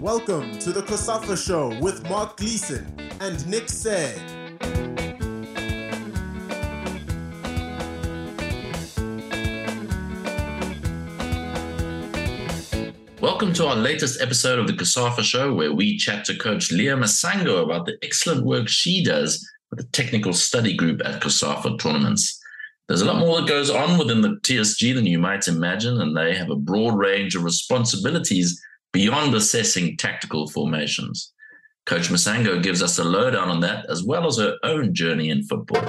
Welcome to the COSAFA Show with Mark Gleason and Nick Said. Welcome to our latest episode of the COSAFA Show, where we chat to Coach Leah Masango about the excellent work she does with the technical study group at COSAFA tournaments. There's a lot more that goes on within the TSG than you might imagine, and they have a broad range of responsibilities beyond assessing tactical formations. Coach Masango gives us a lowdown on that, as well as her own journey in football.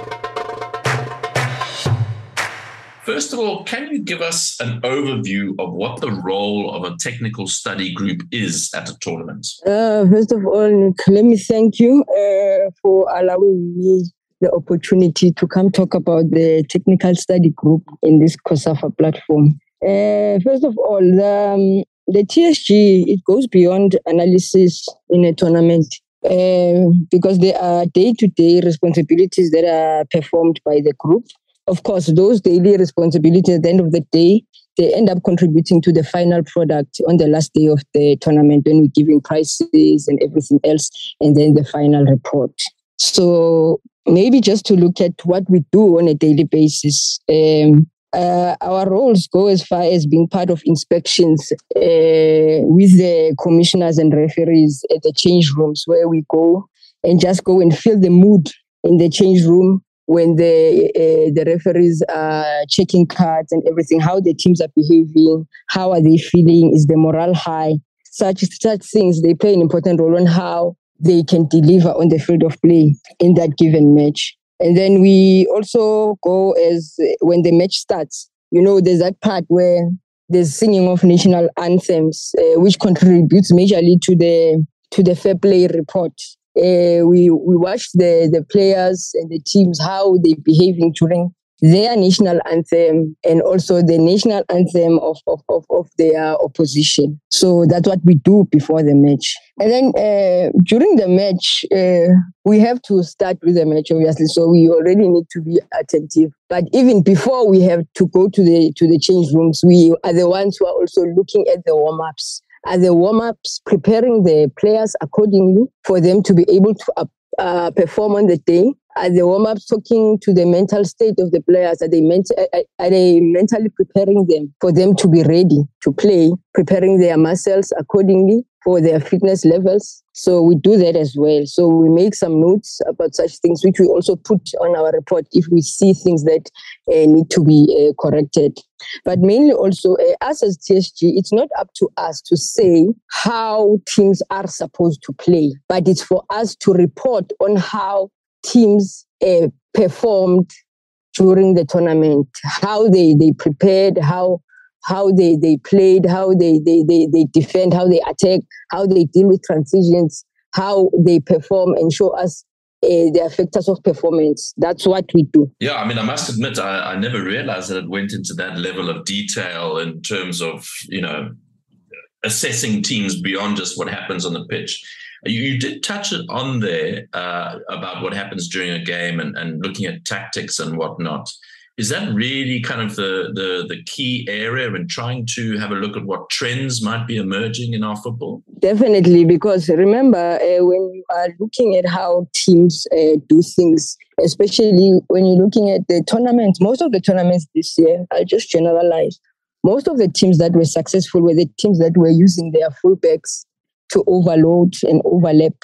First of all, can you give us an overview of what the role of a technical study group is at a tournament? Uh, first of all, let me thank you uh, for allowing me the opportunity to come talk about the technical study group in this COSAFA platform. Uh, first of all, the, um, the TSG, it goes beyond analysis in a tournament. Uh, because there are day-to-day responsibilities that are performed by the group. Of course, those daily responsibilities at the end of the day, they end up contributing to the final product on the last day of the tournament when we're giving prizes and everything else, and then the final report. So maybe just to look at what we do on a daily basis. Um, uh, our roles go as far as being part of inspections uh, with the commissioners and referees at the change rooms where we go and just go and feel the mood in the change room when the uh, the referees are checking cards and everything, how the teams are behaving, how are they feeling, is the morale high? Such such things they play an important role on how they can deliver on the field of play in that given match. And then we also go as when the match starts, you know, there's that part where there's singing of national anthems, uh, which contributes majorly to the to the fair play report. Uh, we we watch the the players and the teams how they behaving during their national anthem and also the national anthem of, of, of, of their opposition. So that's what we do before the match. And then uh, during the match, uh, we have to start with the match, obviously. So we already need to be attentive. But even before we have to go to the to the change rooms, we are the ones who are also looking at the warm ups. Are the warm ups preparing the players accordingly for them to be able to uh, uh perform on the day? Are the warm ups talking to the mental state of the players? Are they, ment- are they mentally preparing them for them to be ready to play, preparing their muscles accordingly for their fitness levels? So we do that as well. So we make some notes about such things, which we also put on our report if we see things that uh, need to be uh, corrected. But mainly also, uh, us as TSG, it's not up to us to say how teams are supposed to play, but it's for us to report on how teams uh, performed during the tournament, how they, they prepared, how how they, they played, how they, they, they, they defend, how they attack, how they deal with transitions, how they perform and show us uh, the factors of performance. That's what we do. Yeah, I mean, I must admit, I, I never realized that it went into that level of detail in terms of, you know, assessing teams beyond just what happens on the pitch. You, did touch it on there uh, about what happens during a game and, and looking at tactics and whatnot. Is that really kind of the, the, the key area in trying to have a look at what trends might be emerging in our football? Definitely, because remember uh, when you are looking at how teams uh, do things, especially when you're looking at the tournaments, most of the tournaments this year, I'll just generalize. Most of the teams that were successful were the teams that were using their fullbacks to overload and overlap,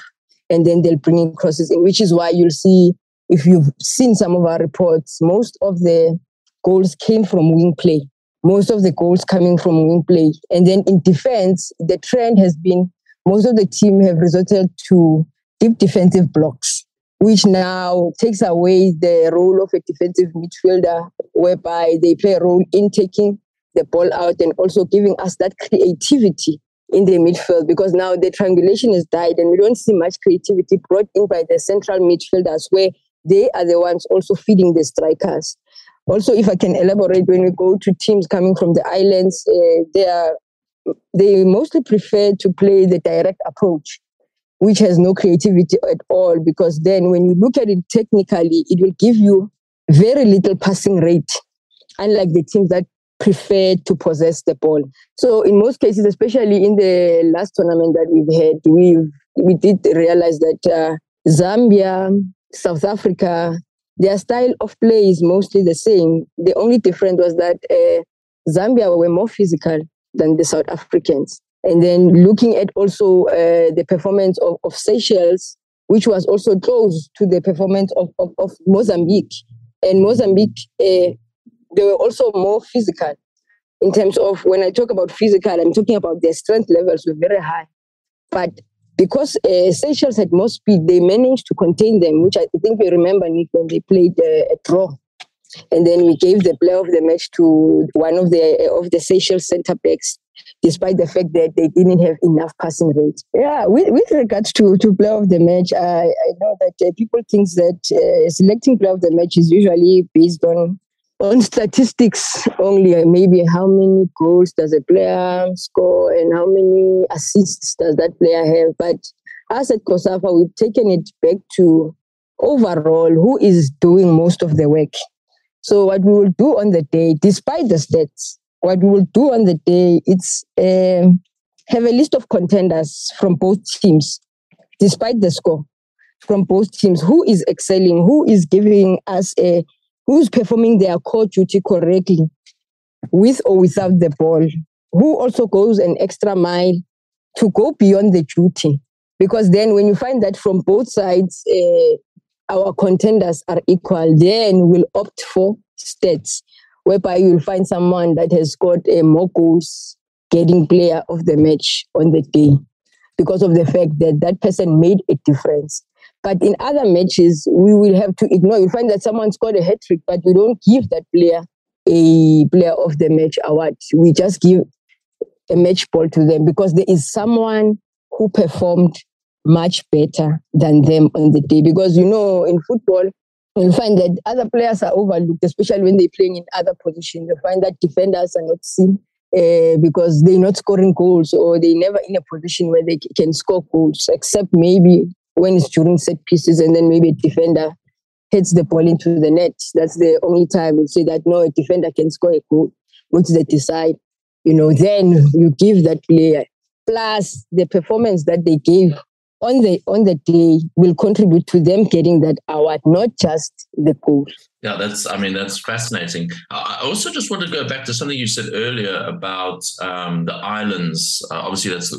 and then they'll bring in crosses in, which is why you'll see, if you've seen some of our reports, most of the goals came from wing play. Most of the goals coming from wing play. And then in defense, the trend has been most of the team have resorted to deep defensive blocks, which now takes away the role of a defensive midfielder, whereby they play a role in taking the ball out and also giving us that creativity in the midfield because now the triangulation has died and we don't see much creativity brought in by the central midfielders where they are the ones also feeding the strikers. Also, if I can elaborate, when we go to teams coming from the islands, uh, they are they mostly prefer to play the direct approach, which has no creativity at all. Because then, when you look at it technically, it will give you very little passing rate, unlike the teams that prefer to possess the ball. So in most cases, especially in the last tournament that we've had, we we did realize that uh, Zambia, South Africa, their style of play is mostly the same. The only difference was that uh, Zambia were more physical than the South Africans. And then looking at also uh, the performance of, of Seychelles, which was also close to the performance of, of, of Mozambique. And Mozambique, uh, they were also more physical in terms of when I talk about physical, I'm talking about their strength levels were very high. But because uh, Seychelles had more speed, they managed to contain them, which I think you remember, Nick, when they played uh, a draw. And then we gave the player of the match to one of the of the Seychelles centre backs, despite the fact that they didn't have enough passing rate. Yeah, with, with regards to, to player of the match, I, I know that uh, people think that uh, selecting player of the match is usually based on on statistics only, maybe how many goals does a player score and how many assists does that player have. But us at COSAFA, we've taken it back to overall who is doing most of the work. So what we will do on the day, despite the stats, what we will do on the day, it's uh, have a list of contenders from both teams, despite the score from both teams. Who is excelling? Who is giving us a who's performing their core duty correctly with or without the ball, who also goes an extra mile to go beyond the duty. Because then, when you find that from both sides, uh, our contenders are equal, then we'll opt for stats, whereby you'll find someone that has got uh, more goals getting player of the match on the day because of the fact that that person made a difference. But in other matches, we will have to ignore. You find that someone scored a hat trick, but we don't give that player a player of the match award. We just give a match ball to them because there is someone who performed much better than them on the day. Because you know, in football, you'll find that other players are overlooked, especially when they're playing in other positions. You find that defenders are not seen uh, because they're not scoring goals or they're never in a position where they can score goals, except maybe when it's during set pieces and then maybe a defender hits the ball into the net. That's the only time we say that no, a defender can score a goal, which they decide. You know, then you give that player plus the performance that they gave on the on the day will contribute to them getting that award, not just the goal. Yeah, that's. I mean, that's fascinating. I also just want to go back to something you said earlier about um, the islands. Uh, obviously, that's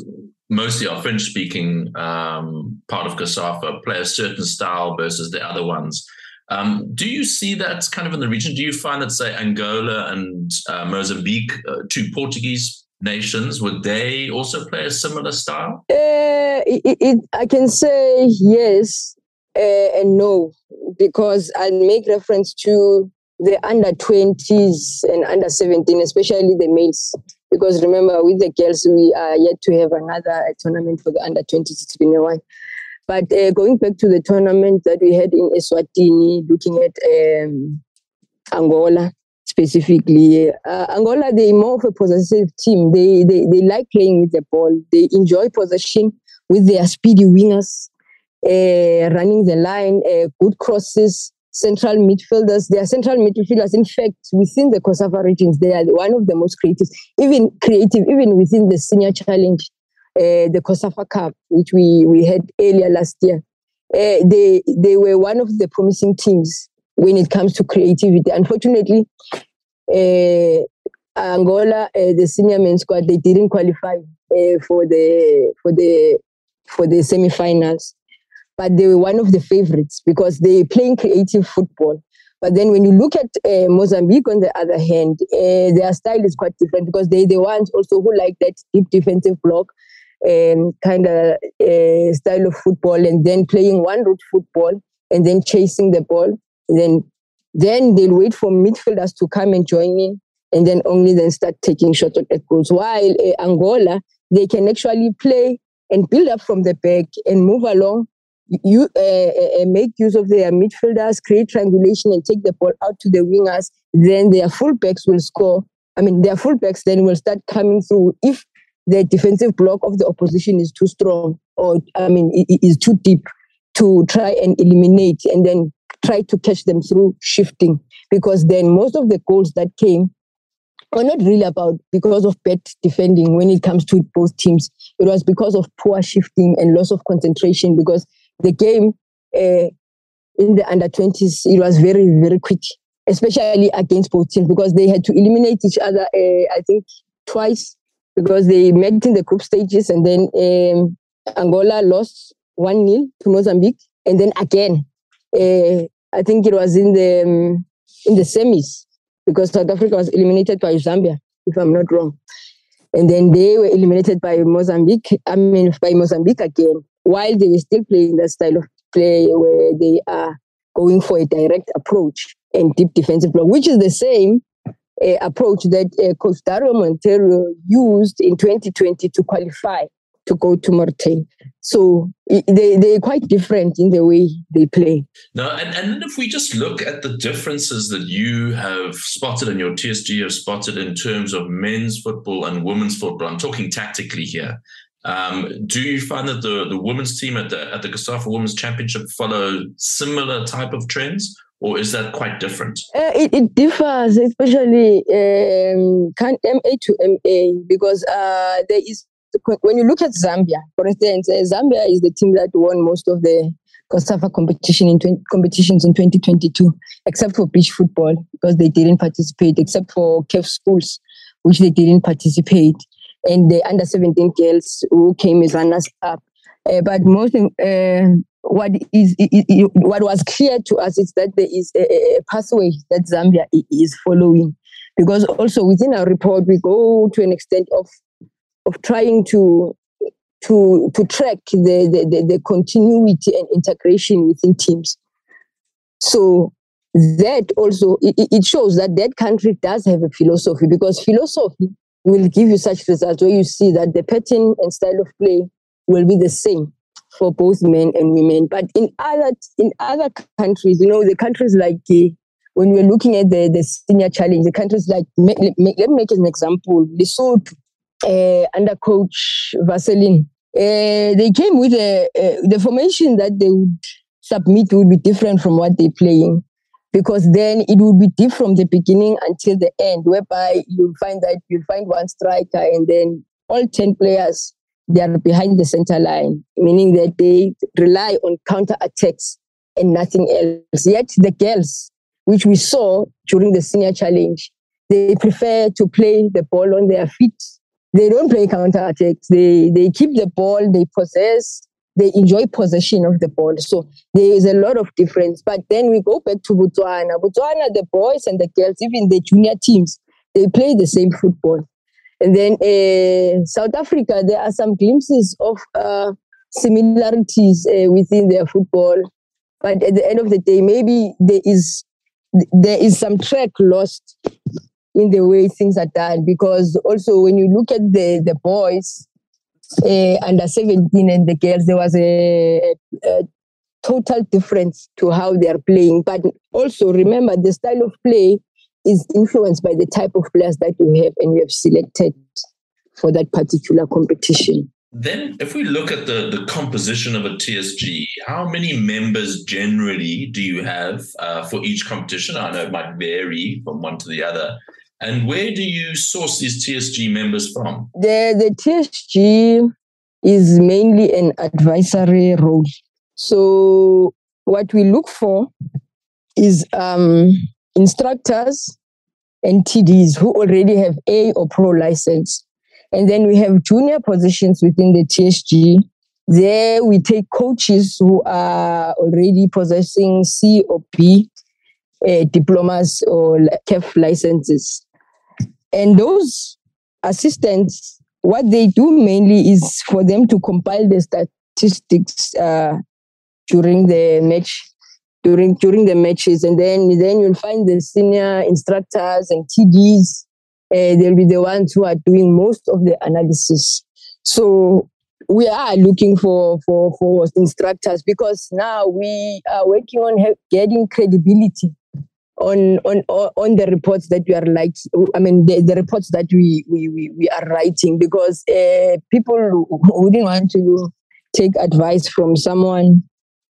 mostly our French speaking um, part of COSAFA play a certain style versus the other ones. Um, do you see that kind of in the region? Do you find that, say, Angola and uh, Mozambique, uh, two Portuguese nations, would they also play a similar style? Uh, it, it, I can say yes uh, and no, because I make reference to the under 20s and under 17, especially the males. Because remember, with the girls, we are yet to have another tournament for the under 20s. It's been a while. But uh, going back to the tournament that we had in Eswatini, looking at um, Angola specifically, uh, Angola, they are more of a possessive team. They, they, they like playing with the ball. They enjoy possession with their speedy wingers, uh, running the line, uh, good crosses, central midfielders. They are central midfielders. In fact, within the COSAFA regions, they are one of the most creative, even creative, even within the senior challenge, uh, the COSAFA Cup, which we, we had earlier last year. Uh, they they were one of the promising teams when it comes to creativity. Unfortunately, uh, Angola, uh, the senior men's squad, they didn't qualify uh, for the for the for the semi-finals but they were one of the favorites because they playing creative football. But then when you look at uh, Mozambique, on the other hand, uh, their style is quite different because they the ones also who like that deep defensive block um, kind of uh, style of football, and then playing one route football and then chasing the ball. And then then they'll wait for midfielders to come and join in, and then only then start taking shots at goals. While uh, Angola, they can actually play and build up from the back and move along you uh, uh, make use of their midfielders, create triangulation, and take the ball out to the wingers. Then their fullbacks will score. I mean, their fullbacks then will start coming through if the defensive block of the opposition is too strong or I mean is too deep to try and eliminate and then try to catch them through shifting because then most of the goals that came or not really about because of bad defending when it comes to both teams. It was because of poor shifting and loss of concentration because the game uh, in the under 20s, it was very, very quick, especially against both teams because they had to eliminate each other, uh, I think, twice because they met in the group stages and then um, Angola lost 1 0 to Mozambique. And then again, uh, I think it was in the um, in the semis because South Africa was eliminated by Zambia, if I'm not wrong. And then they were eliminated by Mozambique, I mean, by Mozambique again, while they were still playing that style of play where they are going for a direct approach and deep defensive block, which is the same uh, approach that uh, Coach Dario Monteiro used in 2020 to qualify to go to Mauritania. So they, they're quite different in the way they play. No, and, and if we just look at the differences that you have spotted and your TSG have spotted in terms of men's football and women's football, I'm talking tactically here. Um, do you find that the, the women's team at the at the COSAFA Women's Championship follow similar type of trends, or is that quite different? Uh, it, it, differs, especially um, MA to MA, because uh, there is when you look at Zambia, for instance, uh, Zambia is the team that won most of the COSAFA competition in 20, competitions in 2022, except for beach football because they didn't participate, except for CAF schools, which they didn't participate, and the under 17 girls who came as runners up. Uh, but most uh, what is what was clear to us is that there is a, a pathway that Zambia is following, because also within our report we go to an extent of of trying to to to track the, the, the, continuity and integration within teams. So that also it, it shows that that country does have a philosophy because philosophy will give you such results where you see that the pattern and style of play will be the same for both men and women. But in other in other countries, you know, the countries like uh, when we're looking at the, the senior challenge, the countries like let me make an example, Lesotho, uh, under coach Veselin. Uh, they came with a, the formation that they would submit would be different from what they're playing because then it would be deep from the beginning until the end, whereby you'll find that you'll find one striker and then all 10 players they are behind the center line, meaning that they rely on counter attacks and nothing else. Yet the girls, which we saw during the senior challenge, they prefer to play the ball on their feet they don't play counter attacks. They they keep the ball, they possess, they enjoy possession of the ball. So there is a lot of difference. But then we go back to Botswana. Botswana, the boys and the girls, even the junior teams, they play the same football. And then uh, South Africa, there are some glimpses of uh, similarities uh, within their football. But at the end of the day, maybe there is there is some track lost in the way things are done. Because also when you look at the the boys uh, under 17 and the girls, there was a, a, total difference to how they are playing. But also remember the style of play is influenced by the type of players that you have and you have selected for that particular competition. Then, if we look at the, the composition of a TSG, how many members generally do you have uh, for each competition? I know it might vary from one to the other, and where do you source these TSG members from? The, the TSG is mainly an advisory role. So, what we look for is um, instructors and TDs who already have A or Pro license. And then we have junior positions within the TSG. There we take coaches who are already possessing C or B uh, diplomas or CAF licenses. And those assistants, what they do mainly is for them to compile the statistics uh, during the match, during during the matches, and then then you'll find the senior instructors and TDs. Uh, they'll be the ones who are doing most of the analysis. So we are looking for for for instructors because now we are working on getting credibility on on on the reports that we are like i mean the, the reports that we, we we we are writing because uh, people wouldn't want to take advice from someone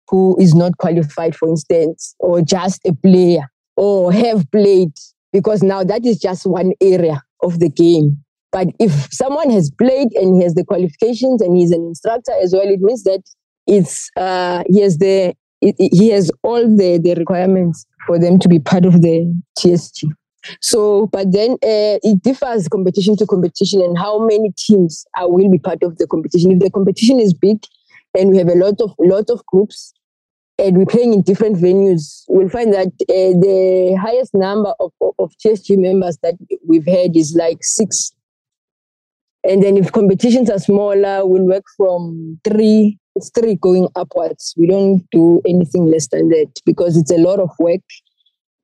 who is not qualified for instance or just a player or have played because now that is just one area of the game. But if someone has played and he has the qualifications and he's an instructor as well, it means that it's uh, he has the he has all the, the requirements for them to be part of the TSG. So, but then uh, it differs competition to competition and how many teams are, will be part of the competition. If the competition is big and we have a lot of lot of groups and we're playing in different venues, we'll find that uh, the highest number of, of, of TSG members that we've had is like six. And then if competitions are smaller, we'll work from three, it's three going upwards. We don't do anything less than that because it's a lot of work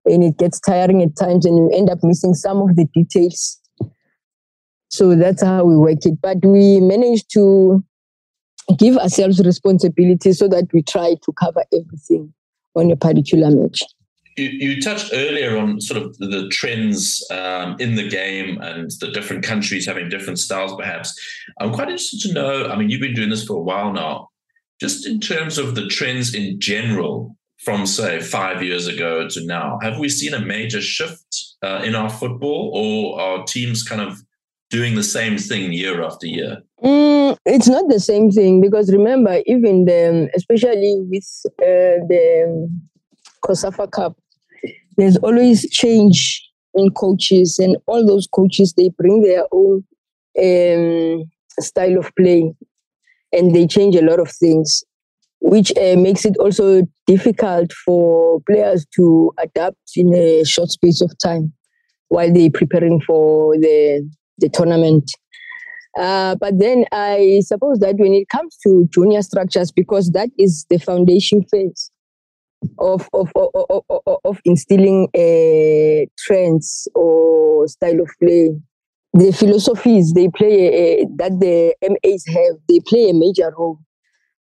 and it gets tiring at times and you end up missing some of the details. So that's how we work it. But we manage to give ourselves responsibility so that we try to cover everything on a particular match. You, you touched earlier on sort of the trends um, in the game and the different countries having different styles, perhaps. I'm quite interested to know. I mean, you've been doing this for a while now. Just in terms of the trends in general, from say five years ago to now, have we seen a major shift uh, in our football, or are teams kind of doing the same thing year after year? Mm, it's not the same thing because remember, even the, especially with uh, the COSAFA Cup, there's always change in coaches, and all those coaches they bring their own um, style of play, and they change a lot of things, which uh, makes it also difficult for players to adapt in a short space of time while they're preparing for the the tournament. Uh, but then I suppose that when it comes to junior structures, because that is the foundation phase of of of, of, of instilling uh, trends or style of play, the philosophies they play that the MAs have, they play a major role.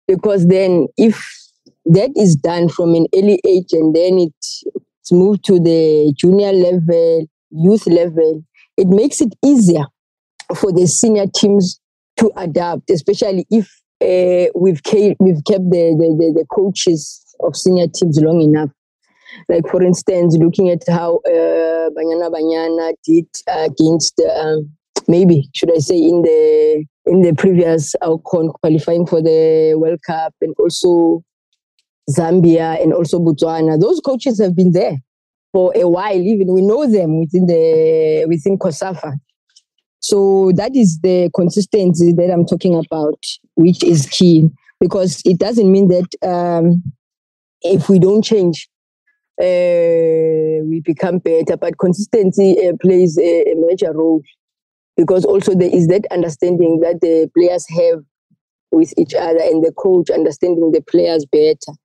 Because then, if that is done from an early age and then it's moved to the junior level, youth level, it makes it easier for the senior teams to adapt, especially if uh, we've, kept, we've kept the, the, the, coaches of senior teams long enough. Like, for instance, looking at how uh, Banyana Banyana did against, um, maybe, should I say, in the in the previous AFCON qualifying for the World Cup and also Zambia and also Botswana. Those coaches have been there for a while, even we know them within the within COSAFA. So that is the consistency that I'm talking about, which is key because it doesn't mean that um, if we don't change, uh, we become better. But consistency uh, plays a, a, major role because also there is that understanding that the players have with each other and the coach understanding the players better.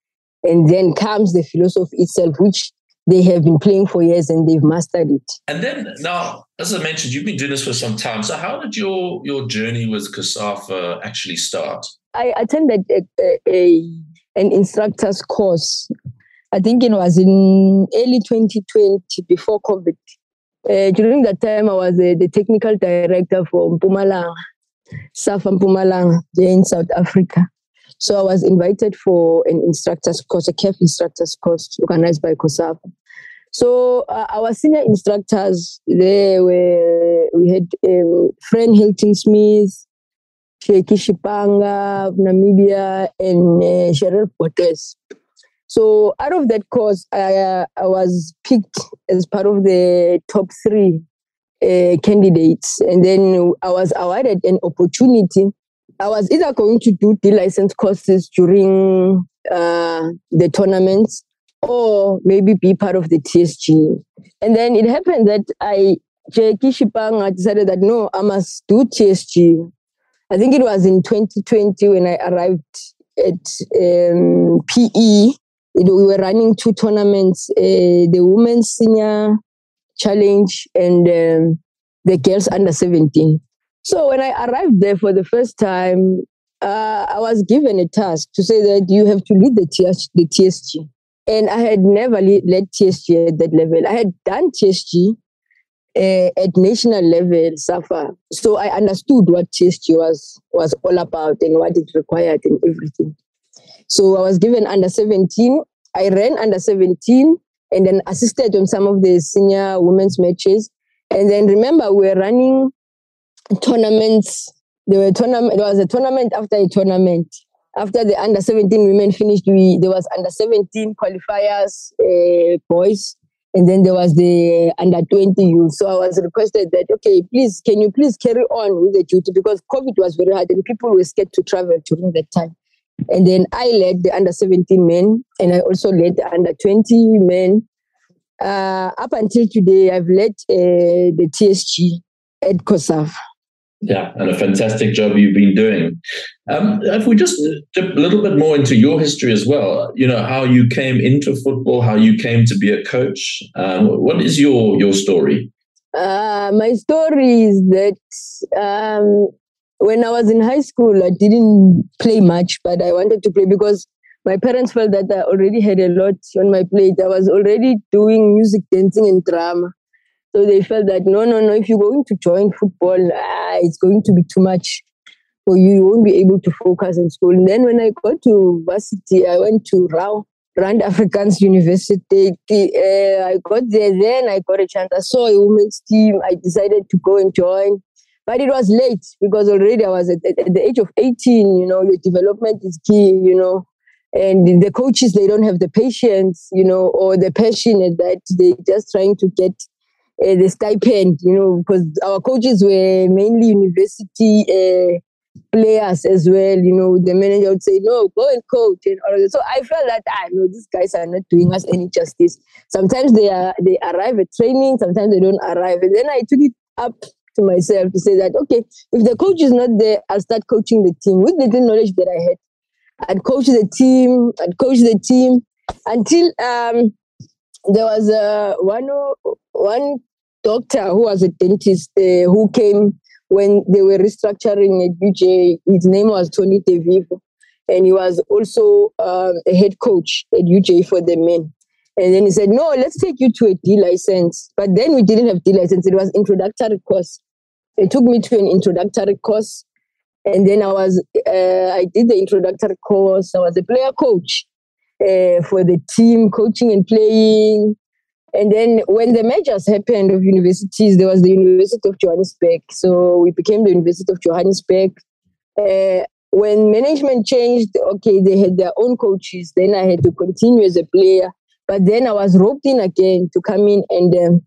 And then comes the philosophy itself, which they have been playing for years and they've mastered it. And then now, as I mentioned, you've been doing this for some time. So how did your your journey with COSAFA actually start? I attended a, a, a, an instructor's course. I think it was in early 2020 before COVID. Uh, during that time, I was uh, the technical director for Mpumalanga, SAFA Mpumalanga, in South Africa. So I was invited for an instructor's course, a CAF instructor's course organized by COSAFA. So uh, our senior instructors, they were, we had um, Fran Hilton Smith, Jackie Shipanga of Namibia, and uh, Sheryl Botes. So out of that course, I, uh, I was picked as part of the top three uh, candidates. And then I was awarded an opportunity I was either going to do the license courses during uh, the tournaments or maybe be part of the TSG. And then it happened that I, Jackie Shipanga, decided that no, I must do TSG. I think it was in 2020 when I arrived at um, PE. We were running two tournaments, uh, the Women's Senior Challenge and um, the Girls Under 17. So when I arrived there for the first time, uh, I was given a task to say that you have to lead the, TS- the TSG. And I had never led TSG at that level. I had done TSG uh, at national level, SAFA. So I understood what TSG was, was all about and what it required and everything. So I was given under 17. I ran under 17 and then assisted on some of the senior women's matches. And then remember, we were running tournaments. There were tournament. There was a tournament after a tournament. After the under 17 women finished, we there was under 17 qualifiers, uh, boys, and then there was the under 20 youth. So I was requested that okay, please, can you please carry on with the duty because COVID was very hard and people were scared to travel during that time. And then I led the under 17 men and I also led the under 20 men. Uh, up until today, I've led uh, the TSG at COSAF. Yeah, and a fantastic job you've been doing. Um, if we just dip a little bit more into your history as well, you know, how you came into football, how you came to be a coach. Um, what is your your story? Uh, my story is that um, when I was in high school, I didn't play much, but I wanted to play because my parents felt that I already had a lot on my plate. I was already doing music, dancing, and drama. So they felt that no, no, no, if you're going to join football, ah, it's going to be too much for you. You won't be able to focus in school. And then when I got to varsity, I went to RAU, Rand Afrikaans University. Uh, I got there, then I got a chance. I saw a women's team. I decided to go and join. But it was late because already I was at, at, the age of 18, you know, your development is key, you know. And the coaches, they don't have the patience, you know, or the passion that they're just trying to get uh, the stipend, you know, because our coaches were mainly university uh, players as well. You know, the manager would say, "No, go and coach." And all that. So I felt that I ah, know these guys are not doing us any justice. Sometimes they are they arrive at training, sometimes they don't arrive, and then I took it up to myself to say that okay, if the coach is not there, I'll start coaching the team with the knowledge that I had. I'd coach the team. I'd coach the team until um, there was uh, one one doctor who was a dentist uh, who came when they were restructuring at UJ. His name was Tony DeVivo, and he was also um, a head coach at UJ for the men. And then he said, "No, let's take you to a D license." But then we didn't have D license; it was introductory course. They took me to an introductory course, and then I was uh, I did the introductory course. I was a player coach uh, for the team, coaching and playing. And then when the mergers happened of universities, there was the University of Johannesburg. So we became the University of Johannesburg. Uh, when management changed, okay, they had their own coaches. Then I had to continue as a player. But then I was roped in again to come in and um,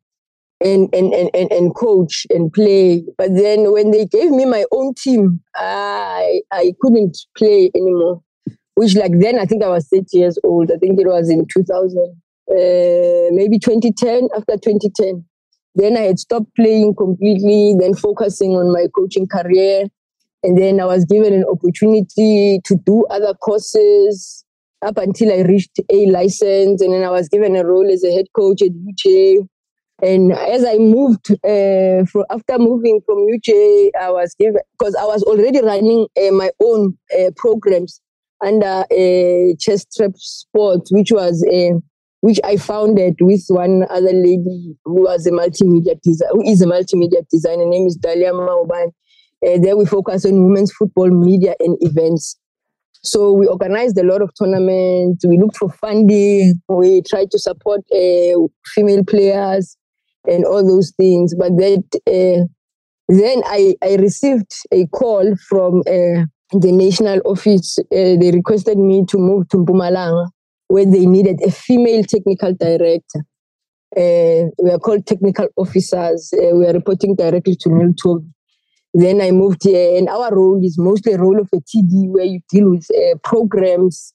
and, and, and, and, and coach and play. But then when they gave me my own team, I, I couldn't play anymore. Which, like then, I think I was 30 years old. I think it was in 2000, uh, maybe 2010, after 2010. Then I had stopped playing completely, then focusing on my coaching career. And then I was given an opportunity to do other courses up until I reached a license. And then I was given a role as a head coach at UJ and as I moved, uh, after moving from UJ, I was given, because I was already running uh, my own uh, programs under uh, Chest Strap Sports, which was uh, which I founded with one other lady who was a multimedia designer, who is a multimedia designer. Her name is Dalia Mauban. Uh, there we focus on women's football media and events. So we organized a lot of tournaments. We looked for funding. We tried to support uh, female players and all those things. But that uh, then I, I received a call from uh, the national office. Uh, they requested me to move to Mpumalanga, where they needed a female technical director. Uh, we are called technical officers. Uh, we are reporting directly to Milton. Then I moved here, and our role is mostly a role of a TD, where you deal with programs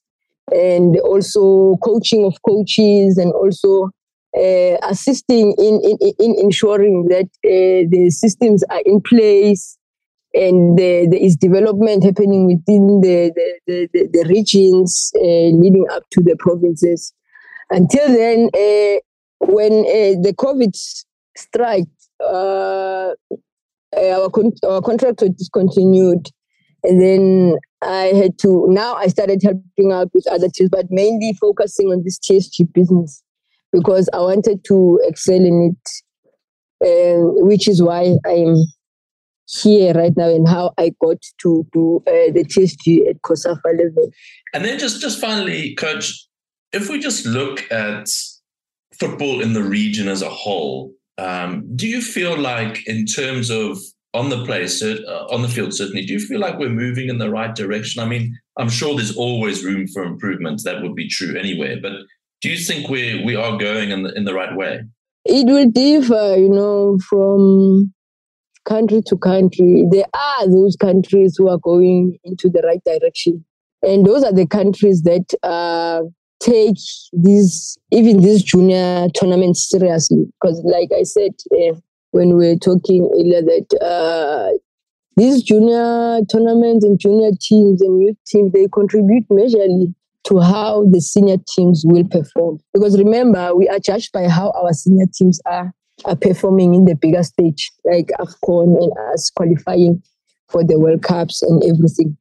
and also coaching of coaches and also uh, assisting in, in, in ensuring that uh, the systems are in place and there is development happening within the, the, the, the regions uh, leading up to the provinces. Until then, uh, when uh, the COVID strike, uh, our, con- our contract was discontinued. And then I had to, now I started helping out with other teams, but mainly focusing on this TSG business because I wanted to excel in it, and which is why I'm here right now and how I got to do uh, the TSG at COSAFA level. And then just just finally, coach, if we just look at football in the region as a whole, um, do you feel like, in terms of on the place, uh, on the field, certainly, do you feel like we're moving in the right direction? I mean, I'm sure there's always room for improvement. That would be true anywhere. But do you think we we are going in the, in the right way? It will differ, you know, from country to country. There are those countries who are going into the right direction. And those are the countries that uh, take these, even these junior tournaments seriously. Because, like I said, uh, when we were talking earlier, that uh, these junior tournaments and junior teams and youth teams, they contribute majorly to how the senior teams will perform. Because remember, we are judged by how our senior teams are, are performing in the bigger stage, like AFCON and us qualifying for the World Cups and everything.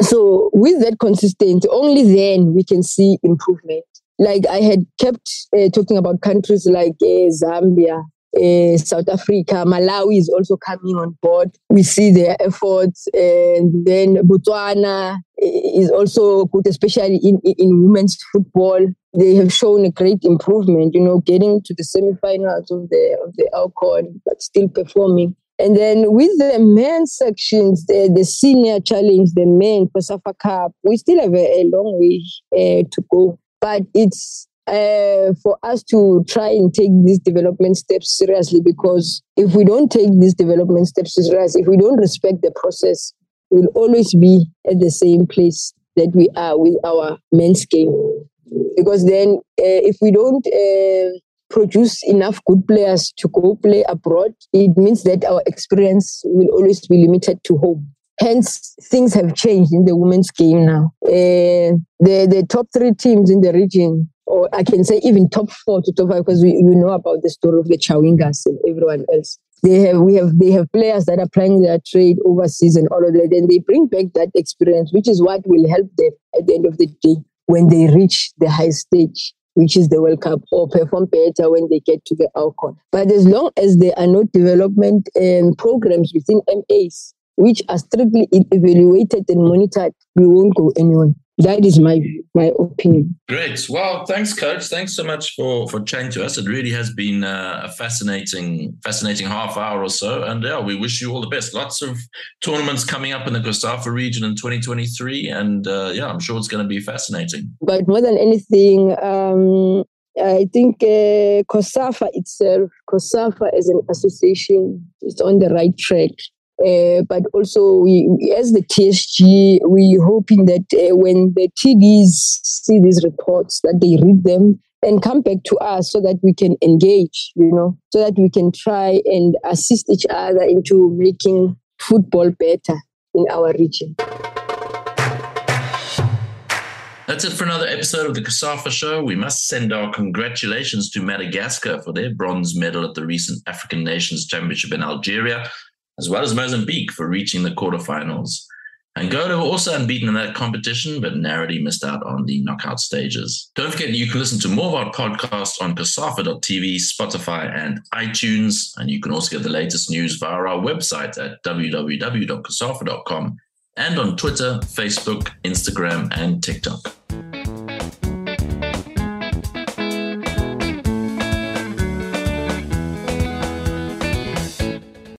So with that consistency, only then we can see improvement. Like I had kept uh, talking about countries like uh, Zambia, uh, South Africa, Malawi is also coming on board. We see their efforts, and then Botswana is also good, especially in, in women's football. They have shown a great improvement, you know, getting to the semifinals of the of the AFCON, but still performing. And then with the men's sections, the, the senior challenge, the men COSAFA Cup, we still have a, a long way uh, to go. But it's uh, for us to try and take these development steps seriously because if we don't take these development steps seriously, if we don't respect the process, we'll always be at the same place that we are with our men's game. Because then, uh, if we don't uh, produce enough good players to go play abroad, it means that our experience will always be limited to home. Hence, things have changed in the women's game now. Uh, the, the top three teams in the region or I can say even top four to top five, because we you know about the story of the Chawingas and everyone else. They have we have they have players that are playing their trade overseas and all of that, and they bring back that experience, which is what will help them at the end of the day when they reach the high stage, which is the World Cup, or perform better when they get to the AFCON. But as long as there are no development um, programs within MAs, which are strictly evaluated and monitored, we won't go anywhere. That is my my opinion. Great. Well, thanks, Coach. Thanks so much for for chatting to us. It really has been uh, a fascinating fascinating half hour or so. And yeah, we wish you all the best. Lots of tournaments coming up in the COSAFA region in 2023, and uh, yeah, I'm sure it's going to be fascinating. But more than anything, um, I think uh, COSAFA itself, COSAFA as an association, is on the right track. Uh, but also, we, as the TSG, we're hoping that uh, when the TDs see these reports, that they read them and come back to us so that we can engage, you know, so that we can try and assist each other into making football better in our region. That's it for another episode of the COSAFA Show. We must send our congratulations to Madagascar for their bronze medal at the recent African Nations Championship in Algeria as well as Mozambique for reaching the quarterfinals. Angola were also unbeaten in that competition, but narrowly missed out on the knockout stages. Don't forget you can listen to more of our podcasts on COSAFA.tv, Spotify, and iTunes. And you can also get the latest news via our website at www.cosafa.com and on Twitter, Facebook, Instagram, and TikTok.